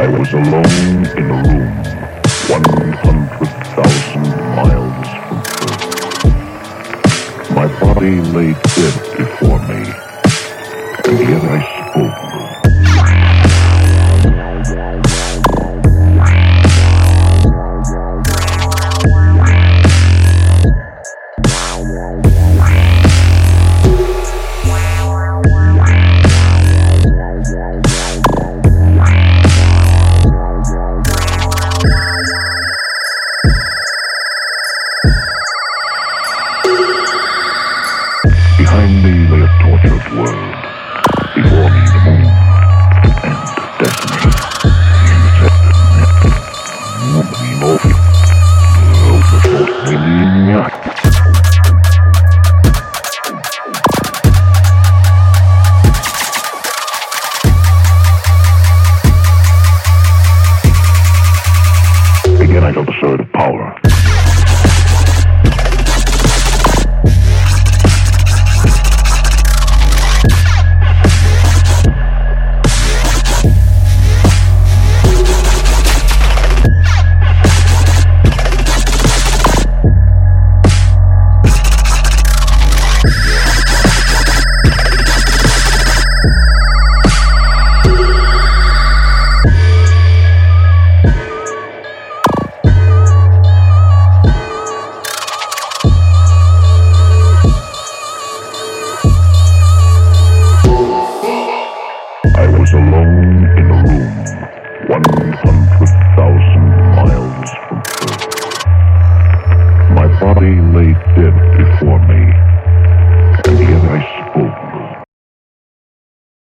I was alone in a room 100,000 miles from Earth. My body lay dead before me, and yet I spoke Behind me body laid dead.